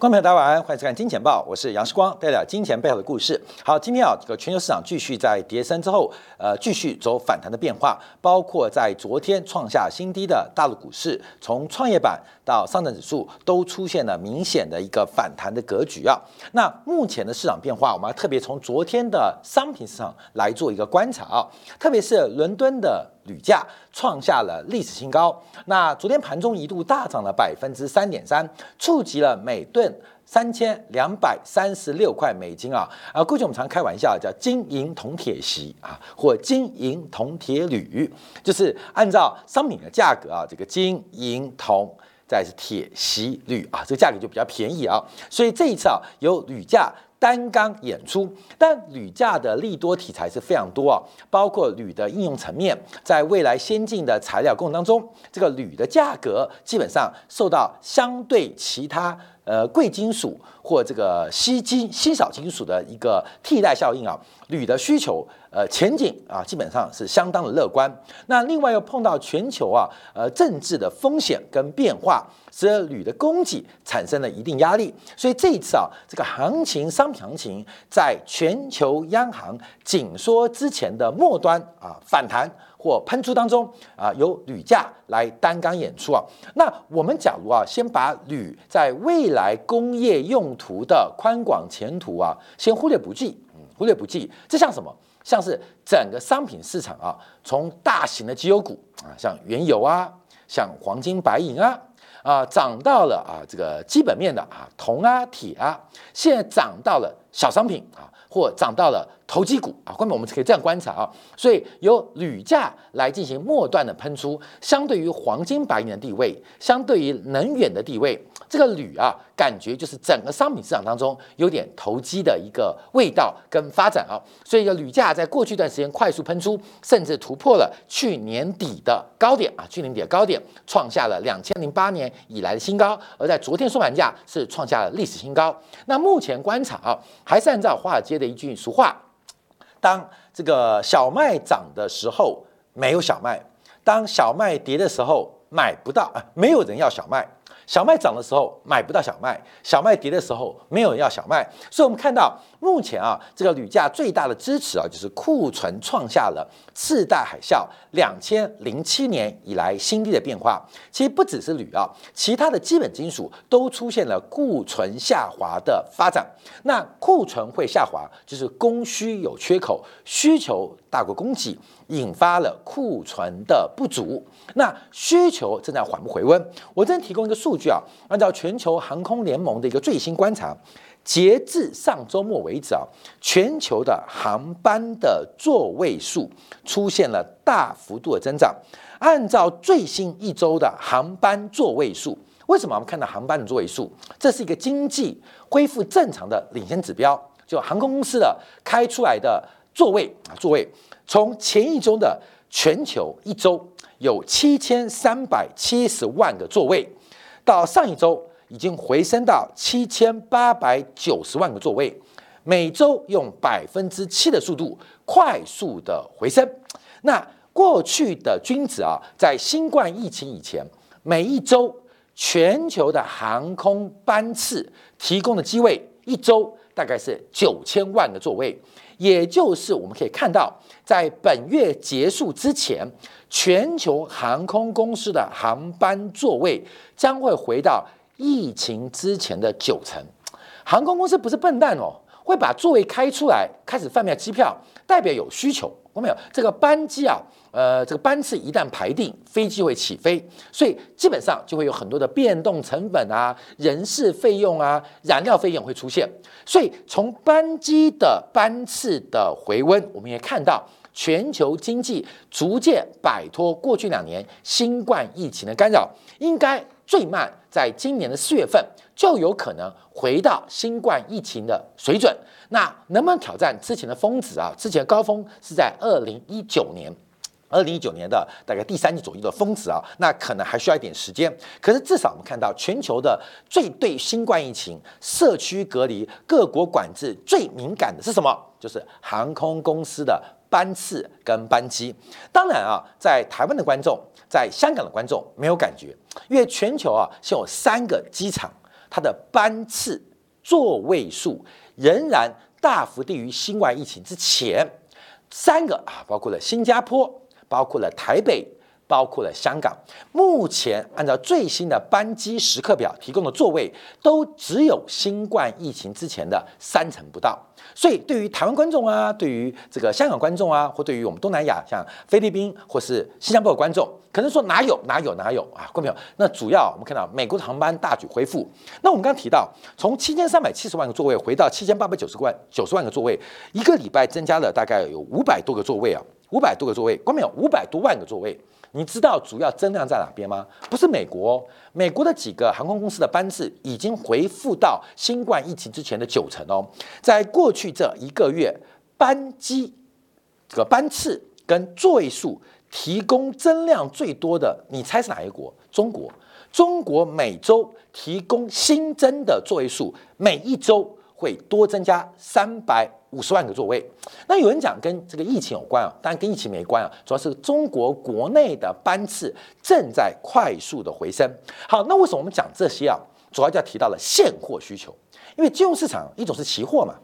观众朋友，大家晚安，欢迎收看《金钱报》，我是杨世光，带来金钱背后的故事。好，今天啊，这个全球市场继续在跌升之后，呃，继续走反弹的变化，包括在昨天创下新低的大陆股市，从创业板到上证指数都出现了明显的一个反弹的格局啊。那目前的市场变化，我们要特别从昨天的商品市场来做一个观察啊，特别是伦敦的。铝价创下了历史新高，那昨天盘中一度大涨了百分之三点三，触及了每吨三千两百三十六块美金啊！啊，过去我们常开玩笑叫金银铜铁锡啊，或金银铜铁铝，就是按照商品的价格啊，这个金银铜再是铁锡铝啊，这个价格就比较便宜啊，所以这一次啊，有铝价。单刚演出，但铝价的利多题材是非常多啊，包括铝的应用层面，在未来先进的材料供应当中，这个铝的价格基本上受到相对其他呃贵金属或这个稀金稀少金属的一个替代效应啊，铝的需求。呃，前景啊，基本上是相当的乐观。那另外又碰到全球啊，呃，政治的风险跟变化，使得铝的供给产生了一定压力。所以这一次啊，这个行情商品行情在全球央行紧缩之前的末端啊，反弹或喷出当中啊，由铝价来单刚演出啊。那我们假如啊，先把铝在未来工业用途的宽广前途啊，先忽略不计，嗯，忽略不计，这像什么？像是整个商品市场啊，从大型的绩优股啊，像原油啊，像黄金、白银啊，啊涨到了啊这个基本面的啊铜啊、铁啊，现在涨到了小商品啊，或涨到了。投机股啊，后面我们可以这样观察啊，所以由铝价来进行末段的喷出，相对于黄金、白银的地位，相对于能源的地位，这个铝啊，感觉就是整个商品市场当中有点投机的一个味道跟发展啊，所以铝价在过去一段时间快速喷出，甚至突破了去年底的高点啊，去年底的高点创下了两千零八年以来的新高，而在昨天收盘价是创下了历史新高。那目前观察啊，还是按照华尔街的一句俗话。当这个小麦涨的时候没有小麦，当小麦跌的时候买不到啊，没有人要小麦。小麦涨的时候买不到小麦，小麦跌的时候没有人要小麦，所以我们看到目前啊，这个铝价最大的支持啊，就是库存创下了次贷海啸两千零七年以来新低的变化。其实不只是铝啊，其他的基本金属都出现了库存下滑的发展。那库存会下滑，就是供需有缺口，需求大过供给。引发了库存的不足，那需求正在缓步回温。我这边提供一个数据啊，按照全球航空联盟的一个最新观察，截至上周末为止啊，全球的航班的座位数出现了大幅度的增长。按照最新一周的航班座位数，为什么我们看到航班的座位数？这是一个经济恢复正常的领先指标，就航空公司的开出来的座位啊，座位。从前一周的全球一周有七千三百七十万个座位，到上一周已经回升到七千八百九十万个座位，每周用百分之七的速度快速的回升。那过去的君子啊，在新冠疫情以前，每一周全球的航空班次提供的机位一周大概是九千万个座位。也就是我们可以看到，在本月结束之前，全球航空公司的航班座位将会回到疫情之前的九成。航空公司不是笨蛋哦，会把座位开出来，开始贩卖机票，代表有需求。我没有这个班机啊。呃，这个班次一旦排定，飞机会起飞，所以基本上就会有很多的变动成本啊、人事费用啊、燃料费用会出现。所以从班机的班次的回温，我们也看到全球经济逐渐摆脱过去两年新冠疫情的干扰，应该最慢在今年的四月份就有可能回到新冠疫情的水准。那能不能挑战之前的峰值啊？之前高峰是在二零一九年。二零一九年的大概第三季左右的峰值啊，那可能还需要一点时间。可是至少我们看到全球的最对新冠疫情、社区隔离、各国管制最敏感的是什么？就是航空公司的班次跟班机。当然啊，在台湾的观众、在香港的观众没有感觉，因为全球啊，现有三个机场它的班次座位数仍然大幅低于新冠疫情之前。三个啊，包括了新加坡，包括了台北，包括了香港。目前按照最新的班机时刻表提供的座位，都只有新冠疫情之前的三成不到。所以，对于台湾观众啊，对于这个香港观众啊，或对于我们东南亚像菲律宾或是新加坡的观众，可能说哪有哪有哪有啊？观众朋友，那主要我们看到美国的航班大举恢复。那我们刚刚提到，从七千三百七十万个座位回到七千八百九十万九十万个座位，一个礼拜增加了大概有五百多个座位啊，五百多个座位，观众朋友，五百多万个座位。你知道主要增量在哪边吗？不是美国，美国的几个航空公司的班次已经回复到新冠疫情之前的九成哦。在过去这一个月，班机这个班次跟座位数提供增量最多的，你猜是哪一国？中国。中国每周提供新增的座位数，每一周会多增加三百。五十万个座位，那有人讲跟这个疫情有关啊，当然跟疫情没关啊，主要是中国国内的班次正在快速的回升。好，那为什么我们讲这些啊？主要就要提到了现货需求，因为金融市场一种是期货嘛，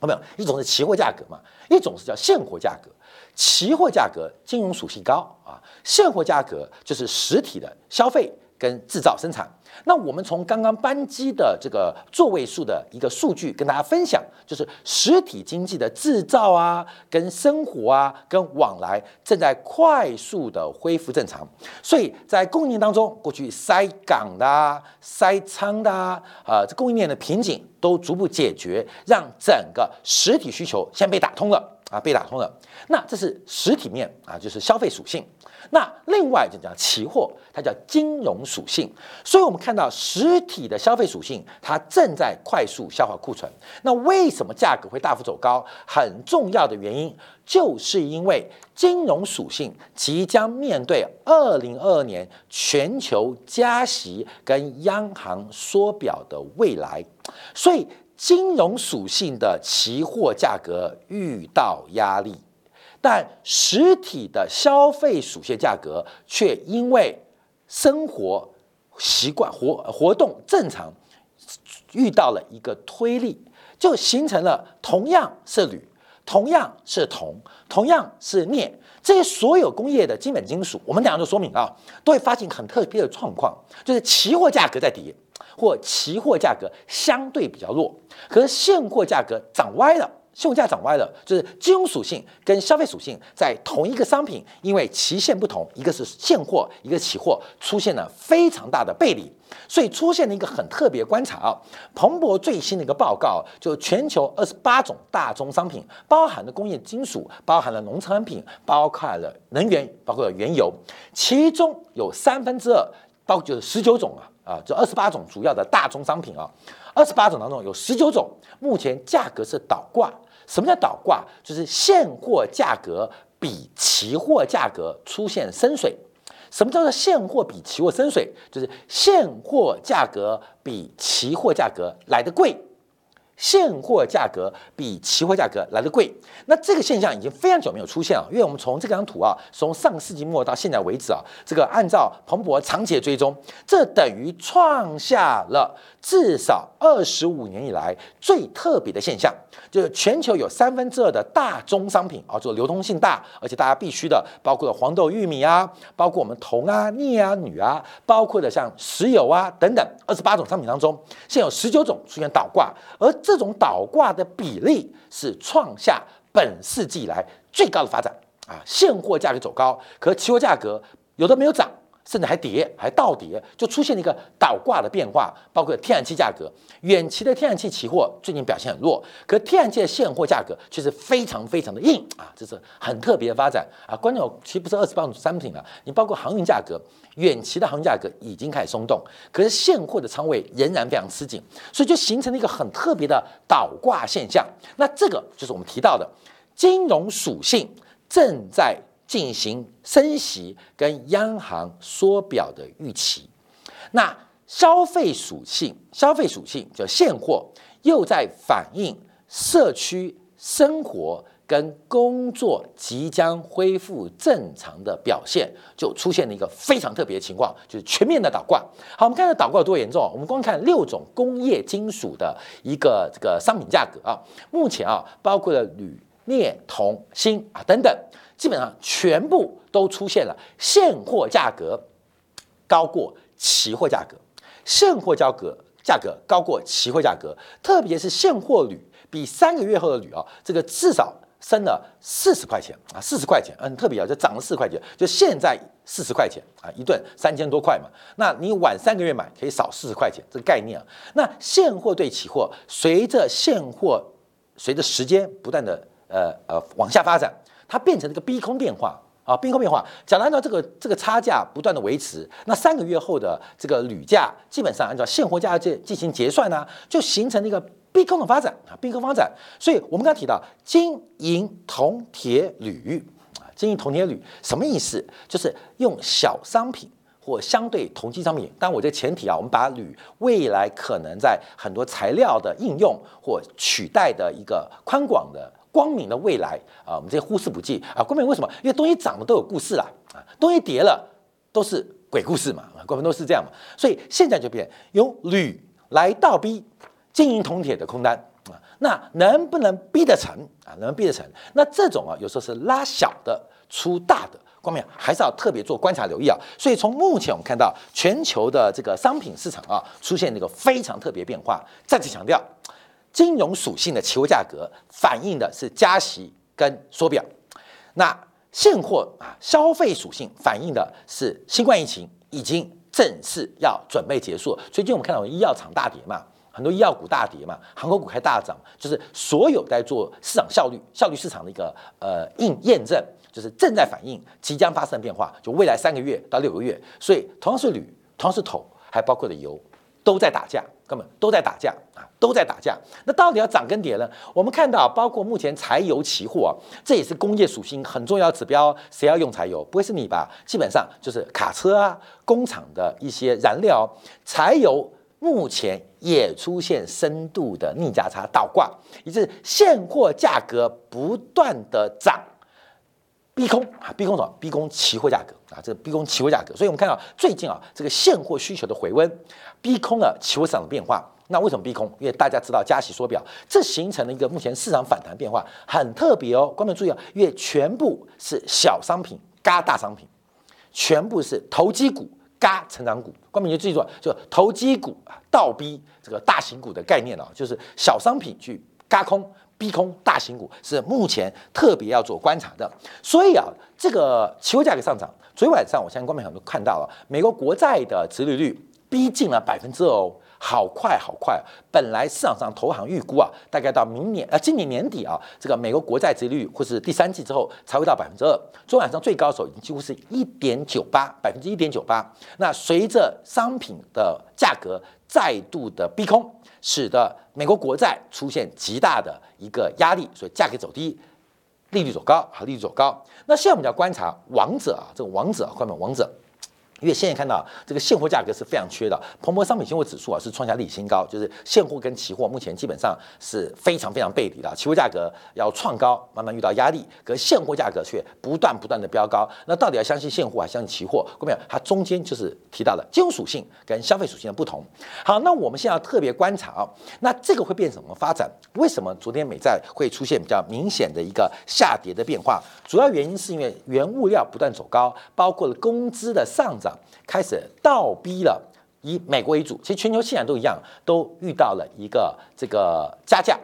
有没有？一种是期货价格嘛，一种是叫现货价格。期货价格金融属性高啊，现货价格就是实体的消费。跟制造生产，那我们从刚刚班机的这个座位数的一个数据跟大家分享，就是实体经济的制造啊、跟生活啊、跟往来正在快速的恢复正常，所以在供应当中，过去塞港的、塞仓的啊，这供应链的瓶颈都逐步解决，让整个实体需求先被打通了。啊，被打通了。那这是实体面啊，就是消费属性。那另外就讲期货，它叫金融属性，所以我们看到实体的消费属性，它正在快速消化库存。那为什么价格会大幅走高？很重要的原因就是因为金融属性即将面对二零二二年全球加息跟央行缩表的未来，所以金融属性的期货价格遇到压力。但实体的消费属性价格却因为生活习惯活活动正常，遇到了一个推力，就形成了同样是铝，同样是铜，同样是镍，这些所有工业的基本金属，我们两个就说明啊，都会发现很特别的状况，就是期货价格在跌，或期货价格相对比较弱，可是现货价格涨歪了。现货价涨歪了，就是金融属性跟消费属性在同一个商品，因为期限不同，一个是现货，一个期货，出现了非常大的背离，所以出现了一个很特别观察啊。彭博最新的一个报告，就全球二十八种大宗商品，包含了工业金属，包含了农产品，包含了能源，包括了原油，其中有三分之二，包括就是十九种啊啊，这二十八种主要的大宗商品啊。二十八种当中有十九种，目前价格是倒挂。什么叫倒挂？就是现货价格比期货价格出现深水。什么叫做现货比期货深水？就是现货价格比期货价格来的贵。现货价格比期货价格来的贵，那这个现象已经非常久没有出现了。因为我们从这张图啊，从上世纪末到现在为止啊，这个按照彭博长期的追踪，这等于创下了至少二十五年以来最特别的现象，就是全球有三分之二的大宗商品啊，做流通性大，而且大家必须的，包括了黄豆、玉米啊，包括我们铜啊、镍啊、铝啊，包括的像石油啊等等，二十八种商品当中，现有十九种出现倒挂，而这这种倒挂的比例是创下本世纪以来最高的发展啊！现货价格走高，可期货价格有的没有涨。甚至还跌，还倒跌，就出现了一个倒挂的变化。包括天然气价格，远期的天然气期货最近表现很弱，可天然气的现货价格却是非常非常的硬啊！这是很特别的发展啊！关键其实不是二十八种商品了，你包括航运价格，远期的航运价格已经开始松动，可是现货的仓位仍然非常吃紧，所以就形成了一个很特别的倒挂现象。那这个就是我们提到的金融属性正在。进行升息跟央行缩表的预期，那消费属性，消费属性叫现货，又在反映社区生活。跟工作即将恢复正常的表现，就出现了一个非常特别的情况，就是全面的倒挂。好，我们看这倒挂有多严重？我们光看六种工业金属的一个这个商品价格啊，目前啊，包括了铝、镍、铜、锌啊等等，基本上全部都出现了现货价格高过期货价格，现货价格价格高过期货价格，特别是现货铝。比三个月后的铝啊，这个至少升了四十块钱啊，四十块钱，嗯，特别啊，就涨了四块钱，就现在四十块钱啊，一吨三千多块嘛，那你晚三个月买可以少四十块钱，这个概念啊。那现货对期货，随着现货随着时间不断的呃呃往下发展，它变成这个逼空变化啊，逼空变化。假如按照这个这个差价不断的维持，那三个月后的这个铝价基本上按照现货价进进行结算呢，就形成了一个。逼空的发展啊，逼空发展，所以我们刚才提到金银铜铁铝啊，金银铜铁铝什么意思？就是用小商品或相对同级商品。但我这前提啊，我们把铝未来可能在很多材料的应用或取代的一个宽广的光明的未来啊，我们这些忽视不计啊。光明为什么？因为东西涨了都有故事啦啊，东西跌了都是鬼故事嘛，啊光明都是这样嘛。所以现在就变用铝来倒逼。金银铜铁的空单啊，那能不能逼得成啊？能不能逼得成？那这种啊，有时候是拉小的出大的，光明还是要特别做观察留意啊。所以从目前我们看到全球的这个商品市场啊，出现一个非常特别变化。再次强调，金融属性的期货价格反映的是加息跟缩表，那现货啊消费属性反映的是新冠疫情已经正式要准备结束。最近我们看到医药厂大跌嘛。很多医药股大跌嘛，航空股还大涨，就是所有在做市场效率、效率市场的一个呃印验证，就是正在反映即将发生的变化，就未来三个月到六个月。所以同样是铝，同样是铜，还包括了油，都在打架，根本都在打架啊，都在打架。那到底要涨跟跌呢？我们看到，包括目前柴油期货，这也是工业属性很重要指标。谁要用柴油？不会是你吧？基本上就是卡车啊，工厂的一些燃料，柴油。目前也出现深度的逆价差倒挂，以致现货价格不断的涨，逼空啊，逼空什么？逼空期货价格啊，这个逼空期货价格。所以我们看到最近啊，这个现货需求的回温，逼空了期货市场的变化。那为什么逼空？因为大家知道加息缩表，这形成了一个目前市场反弹变化，很特别哦。观众注意啊，因为全部是小商品嘎大商品，全部是投机股。嘎成长股，关明就记住，就投机股啊，倒逼这个大型股的概念啊，就是小商品去嘎空、逼空大型股，是目前特别要做观察的。所以啊，这个期货价格上涨，昨天晚上我相信观众朋友都看到了，美国国债的殖利率逼近了百分之二哦。好快好快！本来市场上投行预估啊，大概到明年呃今年年底啊，这个美国国债殖率或是第三季之后才会到百分之二。昨晚上最高的时候已经几乎是一点九八，百分之一点九八。那随着商品的价格再度的逼空，使得美国国债出现极大的一个压力，所以价格走低，利率走高，啊，利率走高。那现在我们要观察王者啊，这个王者，快门王者。因为现在看到这个现货价格是非常缺的，彭博商品现货指数啊是创下历史新高，就是现货跟期货目前基本上是非常非常背离的，期货价格要创高，慢慢遇到压力，可现货价格却不断不断的飙高。那到底要相信现货还是相信期货？各位，它中间就是提到了金融属性跟消费属性的不同。好，那我们现在要特别观察啊，那这个会变成什么发展？为什么昨天美债会出现比较明显的一个下跌的变化？主要原因是因为原物料不断走高，包括了工资的上涨。开始倒逼了，以美国为主，其实全球市场都一样，都遇到了一个这个加价。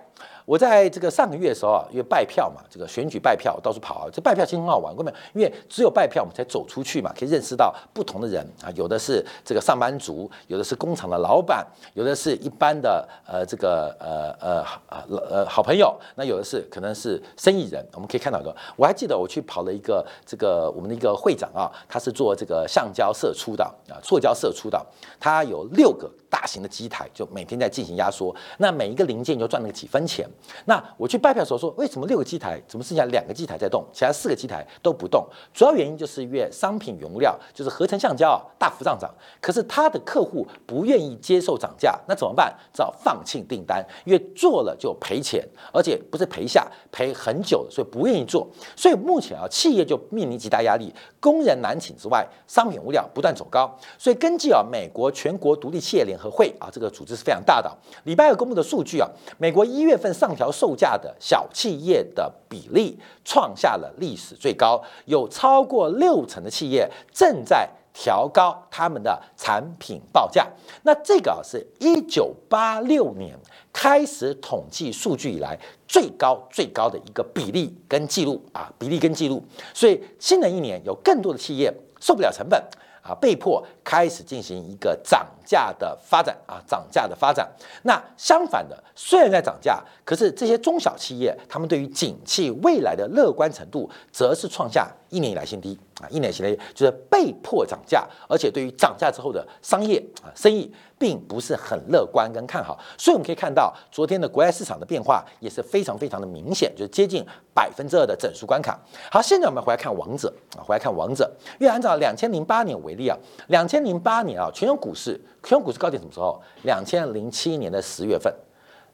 我在这个上个月的时候啊，因为拜票嘛，这个选举拜票到处跑啊，这拜票其实很好玩，各位，因为只有拜票我们才走出去嘛，可以认识到不同的人啊，有的是这个上班族，有的是工厂的老板，有的是一般的呃这个呃呃呃呃好朋友，那有的是可能是生意人，我们可以看到的。我还记得我去跑了一个这个我们的一个会长啊，他是做这个橡胶射出的啊，塑胶射出的，他有六个。大型的机台，就每天在进行压缩，那每一个零件就赚那个几分钱。那我去拜票的时候说，为什么六个机台，怎么剩下两个机台在动，其他四个机台都不动？主要原因就是因为商品原物料就是合成橡胶啊大幅上涨，可是他的客户不愿意接受涨价，那怎么办？只好放弃订单，因为做了就赔钱，而且不是赔下赔很久，所以不愿意做。所以目前啊，企业就面临极大压力，工人难请之外，商品物料不断走高。所以根据啊，美国全国独立企业联合会啊，这个组织是非常大的。礼拜二公布的数据啊，美国一月份上调售价的小企业的比例创下了历史最高，有超过六成的企业正在调高他们的产品报价。那这个啊，是一九八六年开始统计数据以来最高最高的一个比例跟记录啊，比例跟记录。所以新的一年有更多的企业受不了成本。啊，被迫开始进行一个涨价的发展啊，涨价的发展。那相反的，虽然在涨价，可是这些中小企业，他们对于景气未来的乐观程度，则是创下一年以来新低啊，一年以来就是被迫涨价，而且对于涨价之后的商业啊生意。并不是很乐观跟看好，所以我们可以看到昨天的国外市场的变化也是非常非常的明显，就是接近百分之二的整数关卡。好，现在我们回来看王者啊，回来看王者，因为按照两千零八年为例啊，两千零八年啊，全球股市全球股市高点什么时候？两千零七年的十月份。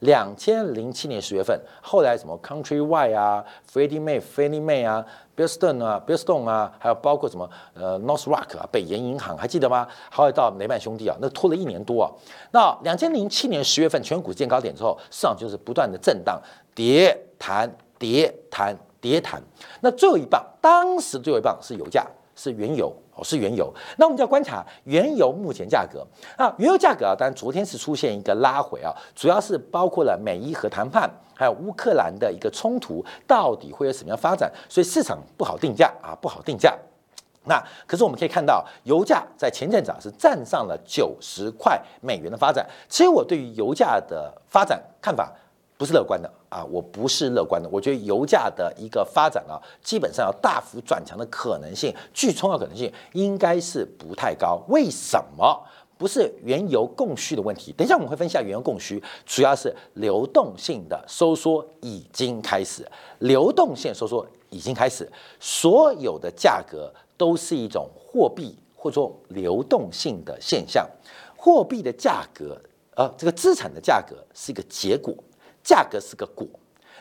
两千零七年十月份，后来什么 Countrywide 啊，Freddie Mae、Fannie Mae 啊，Billstone 啊，Billstone 啊，还有包括什么呃 North Rock 啊，北岩银行还记得吗？还有到雷曼兄弟啊，那拖了一年多啊。那两千零七年十月份全股见高点之后，市场就是不断的震荡，跌弹跌弹跌弹。那最后一棒，当时最后一棒是油价，是原油。哦，是原油。那我们就要观察原油目前价格。那原油价格啊，当然昨天是出现一个拉回啊，主要是包括了美伊核谈判，还有乌克兰的一个冲突，到底会有什么样发展？所以市场不好定价啊，不好定价。那可是我们可以看到，油价在前阵子啊是站上了九十块美元的发展。其实我对于油价的发展看法。不是乐观的啊，我不是乐观的。我觉得油价的一个发展啊，基本上要大幅转强的可能性，巨冲的可能性应该是不太高。为什么？不是原油供需的问题。等一下我们会分析下原油供需，主要是流动性的收缩已经开始，流动性收缩已经开始，所有的价格都是一种货币或者说流动性的现象。货币的价格，呃，这个资产的价格是一个结果。价格是个果，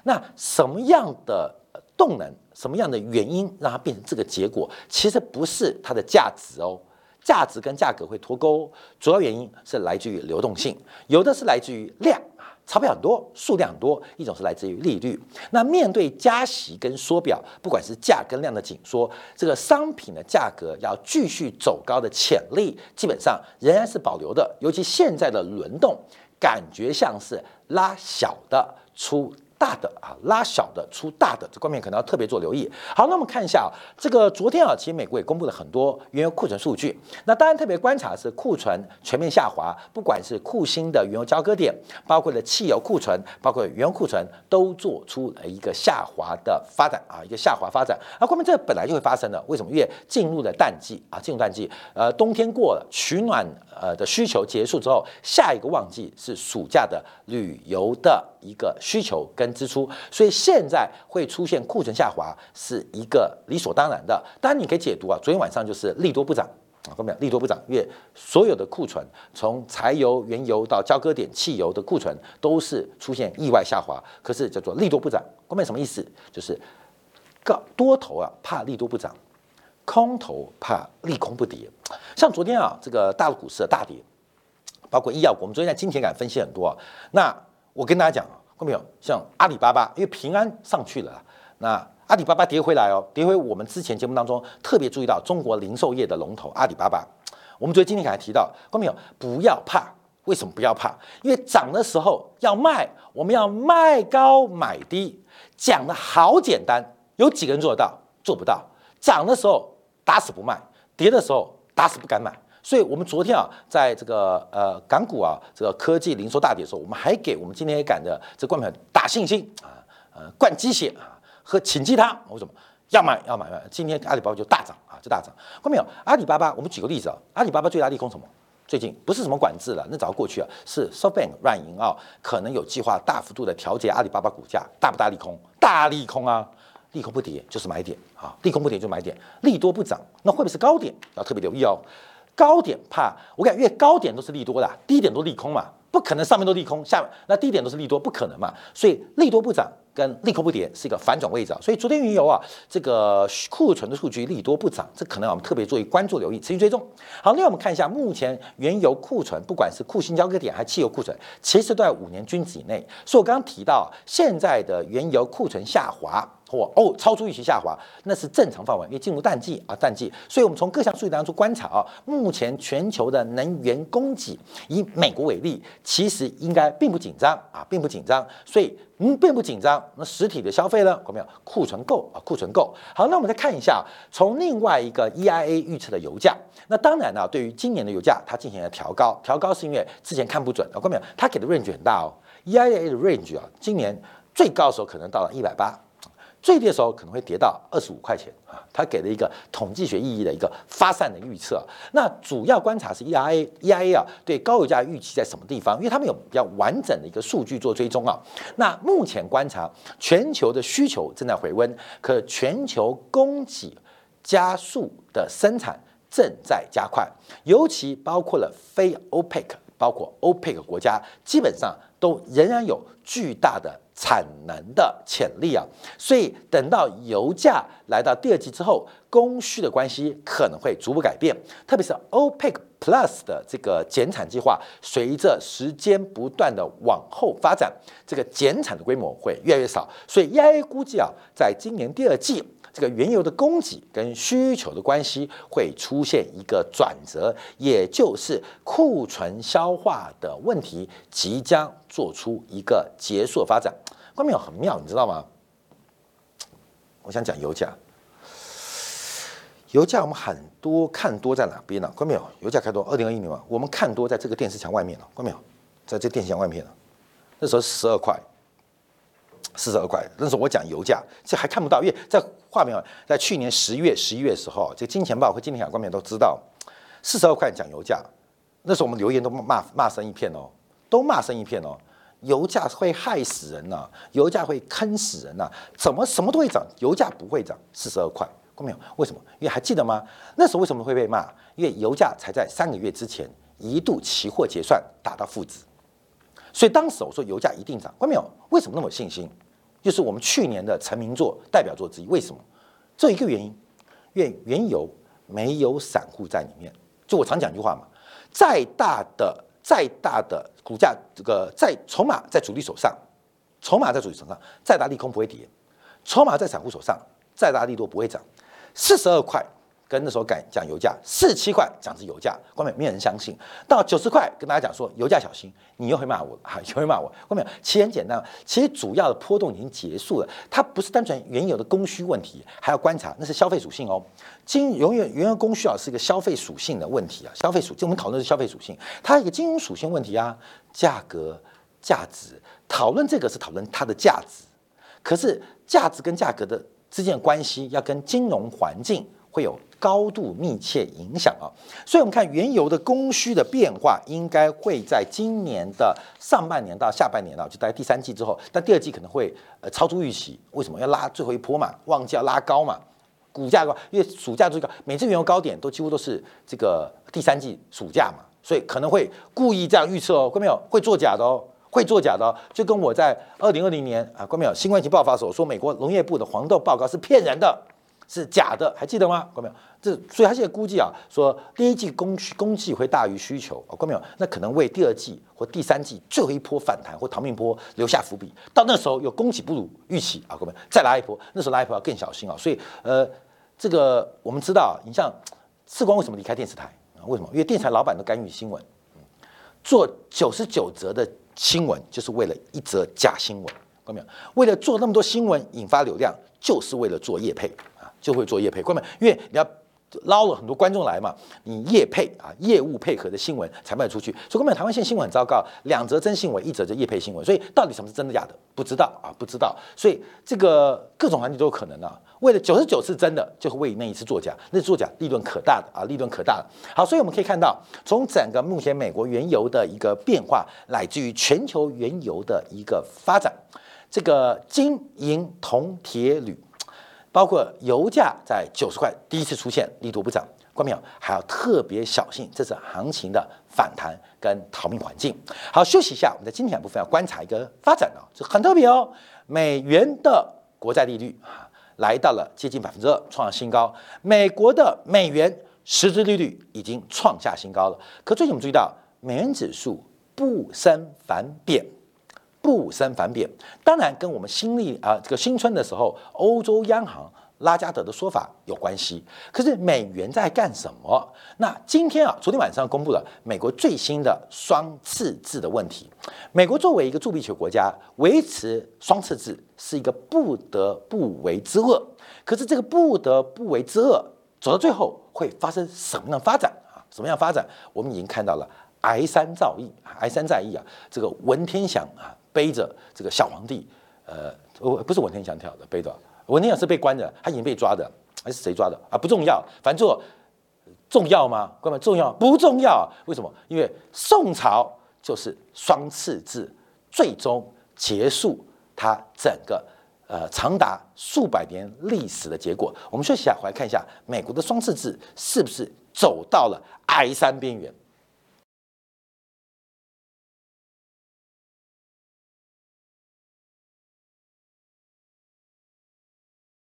那什么样的动能，什么样的原因让它变成这个结果？其实不是它的价值哦，价值跟价格会脱钩，主要原因是来自于流动性，有的是来自于量啊，钞票很多，数量很多；一种是来自于利率。那面对加息跟缩表，不管是价跟量的紧缩，这个商品的价格要继续走高的潜力，基本上仍然是保留的，尤其现在的轮动。感觉像是拉小的出。大的啊，拉小的出大的，这方面可能要特别做留意。好，那我们看一下啊，这个昨天啊，其实美国也公布了很多原油库存数据。那当然特别观察是库存全面下滑，不管是库欣的原油交割点，包括了汽油库存，包括原油库存，都做出了一个下滑的发展啊，一个下滑发展。那后面这本来就会发生的，为什么？因为进入了淡季啊，进入淡季，呃，冬天过了，取暖呃的需求结束之后，下一个旺季是暑假的旅游的一个需求跟。支出，所以现在会出现库存下滑是一个理所当然的。当然，你可以解读啊，昨天晚上就是利多不涨啊，后面？利多不涨，因为所有的库存，从柴油、原油到交割点汽油的库存都是出现意外下滑。可是叫做利多不涨，后面什么意思？就是个多头啊怕利多不涨，空头怕利空不跌。像昨天啊，这个大陆股市的大跌，包括医药股，我们昨天在金钱感分析很多。啊那我跟大家讲啊。没有像阿里巴巴，因为平安上去了，那阿里巴巴跌回来哦，跌回我们之前节目当中特别注意到中国零售业的龙头阿里巴巴。我们昨天今天还提到，观众朋友不要怕，为什么不要怕？因为涨的时候要卖，我们要卖高买低，讲的好简单，有几个人做得到？做不到。涨的时候打死不卖，跌的时候打死不敢买。所以，我们昨天啊，在这个呃港股啊，这个科技零售大跌的时候，我们还给我们今天也赶的这冠票打信心啊，呃灌鸡血啊，喝请鸡汤。为什么要买要买买？今天阿里巴巴就大涨啊，就大涨。后面有阿里巴巴，我们举个例子啊，阿里巴巴最大利空什么？最近不是什么管制了，那早过去了，是 SoftBank 软银啊，可能有计划大幅度的调节阿里巴巴股价，大不大利空？大利空啊！利空不跌就是买点啊，利空不跌就买点，利多不涨，那会不会是高点？要特别留意哦。高点怕我感觉越高点都是利多的，低点都利空嘛，不可能上面都利空，下面那低点都是利多，不可能嘛。所以利多不涨跟利空不跌是一个反转位置啊。所以昨天原油啊，这个库存的数据利多不涨，这可能我们特别注意关注留意，持续追踪。好，另外我们看一下目前原油库存，不管是库欣交割点还是汽油库存，其实都在五年均值以内。所以我刚刚提到现在的原油库存下滑。哦，超出预期下滑，那是正常范围，因为进入淡季啊，淡季。所以，我们从各项数据当中观察啊，目前全球的能源供给，以美国为例，其实应该并不紧张啊，并不紧张。所以，嗯，并不紧张。那实体的消费呢？有没有库存够啊？库存够。好，那我们再看一下，从另外一个 EIA 预测的油价。那当然呢，对于今年的油价，它进行了调高。调高是因为之前看不准啊，看到没有？它给的 range 很大哦。EIA 的 range 啊，今年最高的时候可能到了一百八。最低的时候可能会跌到二十五块钱啊，他给了一个统计学意义的一个发散的预测。那主要观察是 EIA，EIA 啊对高油价预期在什么地方？因为他们有比较完整的一个数据做追踪啊。那目前观察全球的需求正在回温，可全球供给加速的生产正在加快，尤其包括了非 OPEC，包括 OPEC 国家，基本上都仍然有巨大的。产能的潜力啊，所以等到油价来到第二季之后，供需的关系可能会逐步改变，特别是 OPEC Plus 的这个减产计划，随着时间不断的往后发展，这个减产的规模会越来越少，所以 EIA 估计啊，在今年第二季。这个原油的供给跟需求的关系会出现一个转折，也就是库存消化的问题即将做出一个结束发展。关面很妙，你知道吗？我想讲油价，油价我们很多看多在哪边呢？关没有？油价看多，二零二一年嘛，我们看多在这个电视墙外面了。关没有？在这电视墙外面了，那时候十二块。四十二块，那时候我讲油价，这还看不到，因为在画面在去年十月、十一月的时候，这金钱豹和金天海官面都知道，四十二块讲油价，那时候我们留言都骂骂声一片哦，都骂声一片哦，油价会害死人呐，油价会坑死人呐，怎么什么都会涨，油价不会涨，四十二块，看没有？为什么？因为还记得吗？那时候为什么会被骂？因为油价才在三个月之前一度期货结算达到负值，所以当时我说油价一定涨，看没有？为什么那么有信心？就是我们去年的成名作、代表作之一。为什么？这一个原因，因为原油没有散户在里面。就我常讲一句话嘛，再大的、再大的股价，这个在筹码在主力手上，筹码在主力手上，再大利空不会跌；筹码在散户手上，再大利多不会涨。四十二块。跟那时候讲讲油价四十七块讲是油价，关面没有人相信。到九十块跟大家讲说油价小心，你又会骂我，哈，又会骂我。关面其实很简单，其实主要的波动已经结束了，它不是单纯原有的供需问题，还要观察那是消费属性哦。金永远原油供需啊是一个消费属性的问题啊，消费属性我们讨论是消费属性，它一个金融属性问题啊，价格价值讨论这个是讨论它的价值，可是价值跟价格的之间的关系要跟金融环境会有。高度密切影响啊，所以我们看原油的供需的变化，应该会在今年的上半年到下半年啊，就大概第三季之后，但第二季可能会呃超出预期。为什么要拉最后一波嘛？旺季要拉高嘛？股价高，因为暑假最高，每次原油高点都几乎都是这个第三季暑假嘛，所以可能会故意这样预测哦，看没有？会作假的哦，会作假的哦，就跟我在二零二零年啊，看没有？新冠疫情爆发的时候说美国农业部的黄豆报告是骗人的。是假的，还记得吗？看没有？这所以他现在估计啊，说第一季供需供给会大于需求，看没有？那可能为第二季或第三季最后一波反弹或逃命波留下伏笔。到那时候有供给不如预期啊，看没有？再来一波，那时候来一波要更小心啊。所以呃，这个我们知道，你像次光为什么离开电视台啊？为什么？因为电视台老板都干预新闻，做九十九折的新闻就是为了一则假新闻，看没有？为了做那么多新闻引发流量，就是为了做业配。就会做业配，关门，因为你要捞了很多观众来嘛，你业配啊，业务配合的新闻才卖出去。所以根本台湾现在新闻很糟糕，两则真新闻，一则就业配新闻。所以到底什么是真的假的，不知道啊，不知道。所以这个各种环境都有可能啊。为了九十九次真的，就是为那一次作假，那作假利润可大的啊，利润可大了。好，所以我们可以看到，从整个目前美国原油的一个变化，乃至于全球原油的一个发展，这个金银铜铁铝。包括油价在九十块第一次出现力度不涨，关没有？还要特别小心，这是行情的反弹跟逃命环境。好，休息一下，我们在今天部分要观察一个发展啊，这很特别哦。美元的国债利率啊，来到了接近百分之二，创新高。美国的美元实质利率已经创下新高了。可最近我们注意到，美元指数不升反贬。不升反贬，当然跟我们新历啊这个新春的时候，欧洲央行拉加德的说法有关系。可是美元在干什么？那今天啊，昨天晚上公布了美国最新的双赤字的问题。美国作为一个铸币球国家，维持双赤字是一个不得不为之恶。可是这个不得不为之恶走到最后会发生什么样的发展啊？什么样发展？我们已经看到了哀山造诣，哀山在役啊，这个文天祥啊。背着这个小皇帝，呃，不是文天祥跳的，背着文天祥是被关的，他已经被抓的，还是谁抓的啊？不重要，反正重要吗？关门重要不重要？为什么？因为宋朝就是双赤字，最终结束它整个呃长达数百年历史的结果。我们休息一下，回来看一下美国的双赤字是不是走到了哀山边缘。